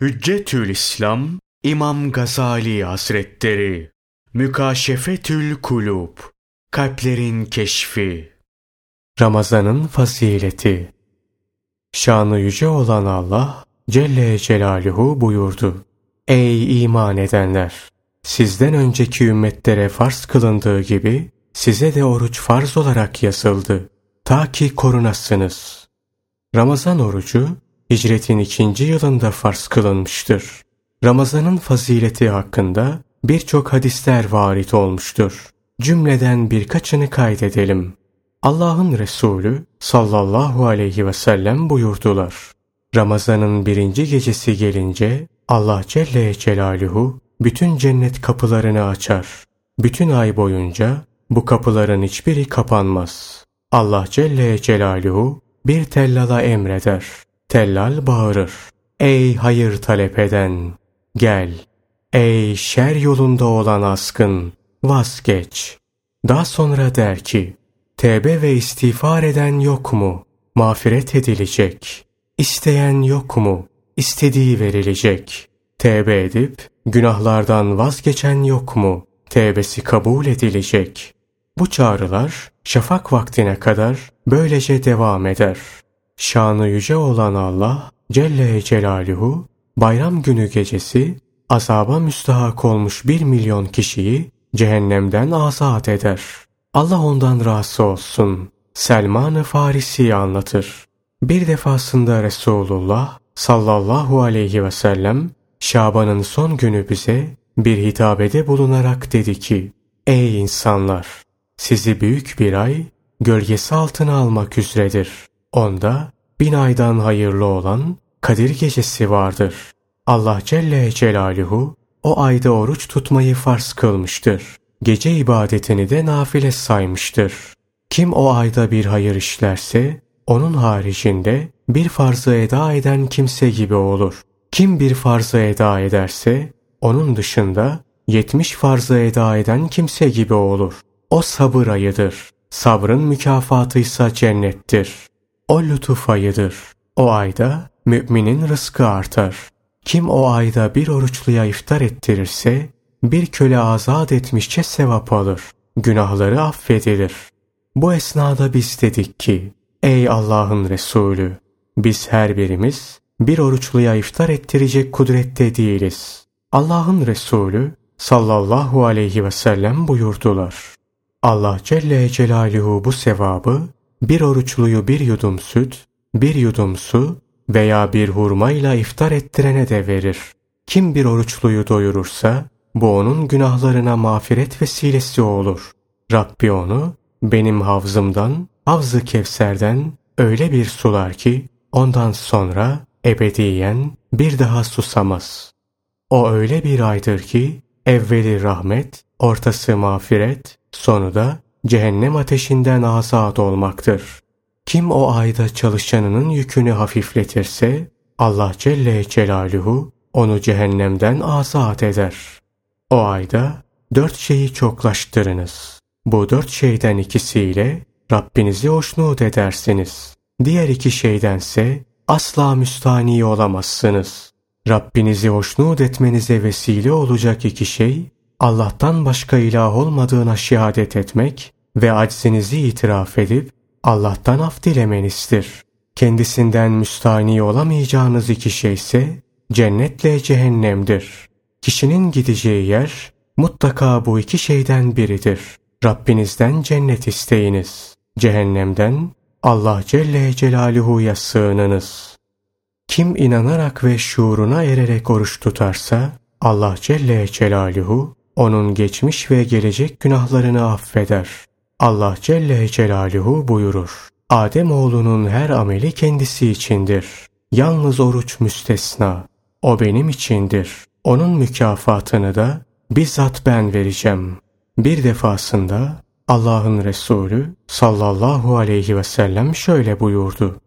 Hüccetül İslam İmam Gazali Hazretleri Mükaşefetül Kulub Kalplerin Keşfi Ramazanın Fazileti Şanı yüce olan Allah Celle Celaluhu buyurdu. Ey iman edenler! Sizden önceki ümmetlere farz kılındığı gibi size de oruç farz olarak yazıldı. Ta ki korunasınız. Ramazan orucu hicretin ikinci yılında farz kılınmıştır. Ramazanın fazileti hakkında birçok hadisler varit olmuştur. Cümleden birkaçını kaydedelim. Allah'ın Resulü sallallahu aleyhi ve sellem buyurdular. Ramazanın birinci gecesi gelince Allah Celle Celaluhu bütün cennet kapılarını açar. Bütün ay boyunca bu kapıların hiçbiri kapanmaz. Allah Celle Celaluhu bir tellala emreder. Tellal bağırır. Ey hayır talep eden, gel. Ey şer yolunda olan askın, vazgeç. Daha sonra der ki, tevbe ve istiğfar eden yok mu? Mağfiret edilecek. İsteyen yok mu? İstediği verilecek. Tevbe edip günahlardan vazgeçen yok mu? Tevbesi kabul edilecek. Bu çağrılar şafak vaktine kadar böylece devam eder. Şanı yüce olan Allah Celle Celaluhu bayram günü gecesi azaba müstahak olmuş bir milyon kişiyi cehennemden azat eder. Allah ondan razı olsun. Selman-ı Farisi anlatır. Bir defasında Resulullah sallallahu aleyhi ve sellem Şaban'ın son günü bize bir hitabede bulunarak dedi ki Ey insanlar! Sizi büyük bir ay gölgesi altına almak üzeredir. Onda bin aydan hayırlı olan Kadir Gecesi vardır. Allah Celle Celaluhu o ayda oruç tutmayı farz kılmıştır. Gece ibadetini de nafile saymıştır. Kim o ayda bir hayır işlerse onun haricinde bir farzı eda eden kimse gibi olur. Kim bir farzı eda ederse onun dışında yetmiş farzı eda eden kimse gibi olur. O sabır ayıdır. Sabrın mükafatı ise cennettir. O lütuf ayıdır. O ayda müminin rızkı artar. Kim o ayda bir oruçluya iftar ettirirse bir köle azat etmişçe sevap alır. Günahları affedilir. Bu esnada biz dedik ki Ey Allah'ın Resulü biz her birimiz bir oruçluya iftar ettirecek kudrette değiliz. Allah'ın Resulü sallallahu aleyhi ve sellem buyurdular. Allah Celle Celaluhu bu sevabı bir oruçluyu bir yudum süt, bir yudum su veya bir hurmayla iftar ettirene de verir. Kim bir oruçluyu doyurursa bu onun günahlarına mağfiret vesilesi olur. Rabbi onu benim havzımdan, havzı Kevser'den öyle bir sular ki ondan sonra ebediyen bir daha susamaz. O öyle bir aydır ki evveli rahmet, ortası mağfiret, sonu da cehennem ateşinden azat olmaktır. Kim o ayda çalışanının yükünü hafifletirse Allah Celle Celaluhu onu cehennemden azat eder. O ayda dört şeyi çoklaştırınız. Bu dört şeyden ikisiyle Rabbinizi hoşnut edersiniz. Diğer iki şeydense asla müstani olamazsınız. Rabbinizi hoşnut etmenize vesile olacak iki şey, Allah'tan başka ilah olmadığına şehadet etmek ve aczinizi itiraf edip Allah'tan af dilemenizdir. Kendisinden müstani olamayacağınız iki şey ise cennetle cehennemdir. Kişinin gideceği yer mutlaka bu iki şeyden biridir. Rabbinizden cennet isteyiniz. Cehennemden Allah Celle Celaluhu'ya sığınınız. Kim inanarak ve şuuruna ererek oruç tutarsa Allah Celle Celaluhu onun geçmiş ve gelecek günahlarını affeder. Allah Celle Celaluhu buyurur. Adem oğlunun her ameli kendisi içindir. Yalnız oruç müstesna. O benim içindir. Onun mükafatını da bizzat ben vereceğim. Bir defasında Allah'ın Resulü sallallahu aleyhi ve sellem şöyle buyurdu.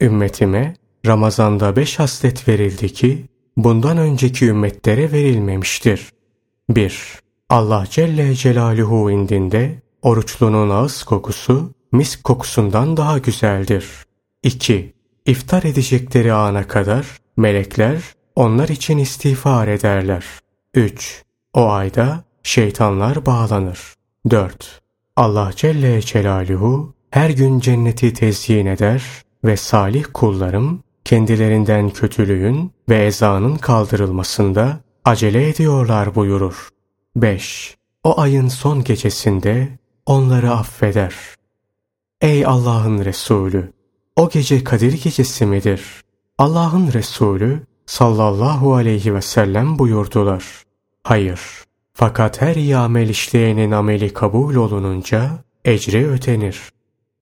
Ümmetime Ramazan'da beş haslet verildi ki bundan önceki ümmetlere verilmemiştir. 1. Allah Celle Celaluhu indinde oruçlunun ağız kokusu misk kokusundan daha güzeldir. 2. İftar edecekleri ana kadar melekler onlar için istiğfar ederler. 3. O ayda şeytanlar bağlanır. 4. Allah Celle Celaluhu her gün cenneti tezyin eder ve salih kullarım kendilerinden kötülüğün ve ezanın kaldırılmasında acele ediyorlar buyurur. 5. O ayın son gecesinde onları affeder. Ey Allah'ın Resulü! O gece Kadir gecesi midir? Allah'ın Resulü sallallahu aleyhi ve sellem buyurdular. Hayır. Fakat her iyi amel işleyenin ameli kabul olununca ecri ötenir.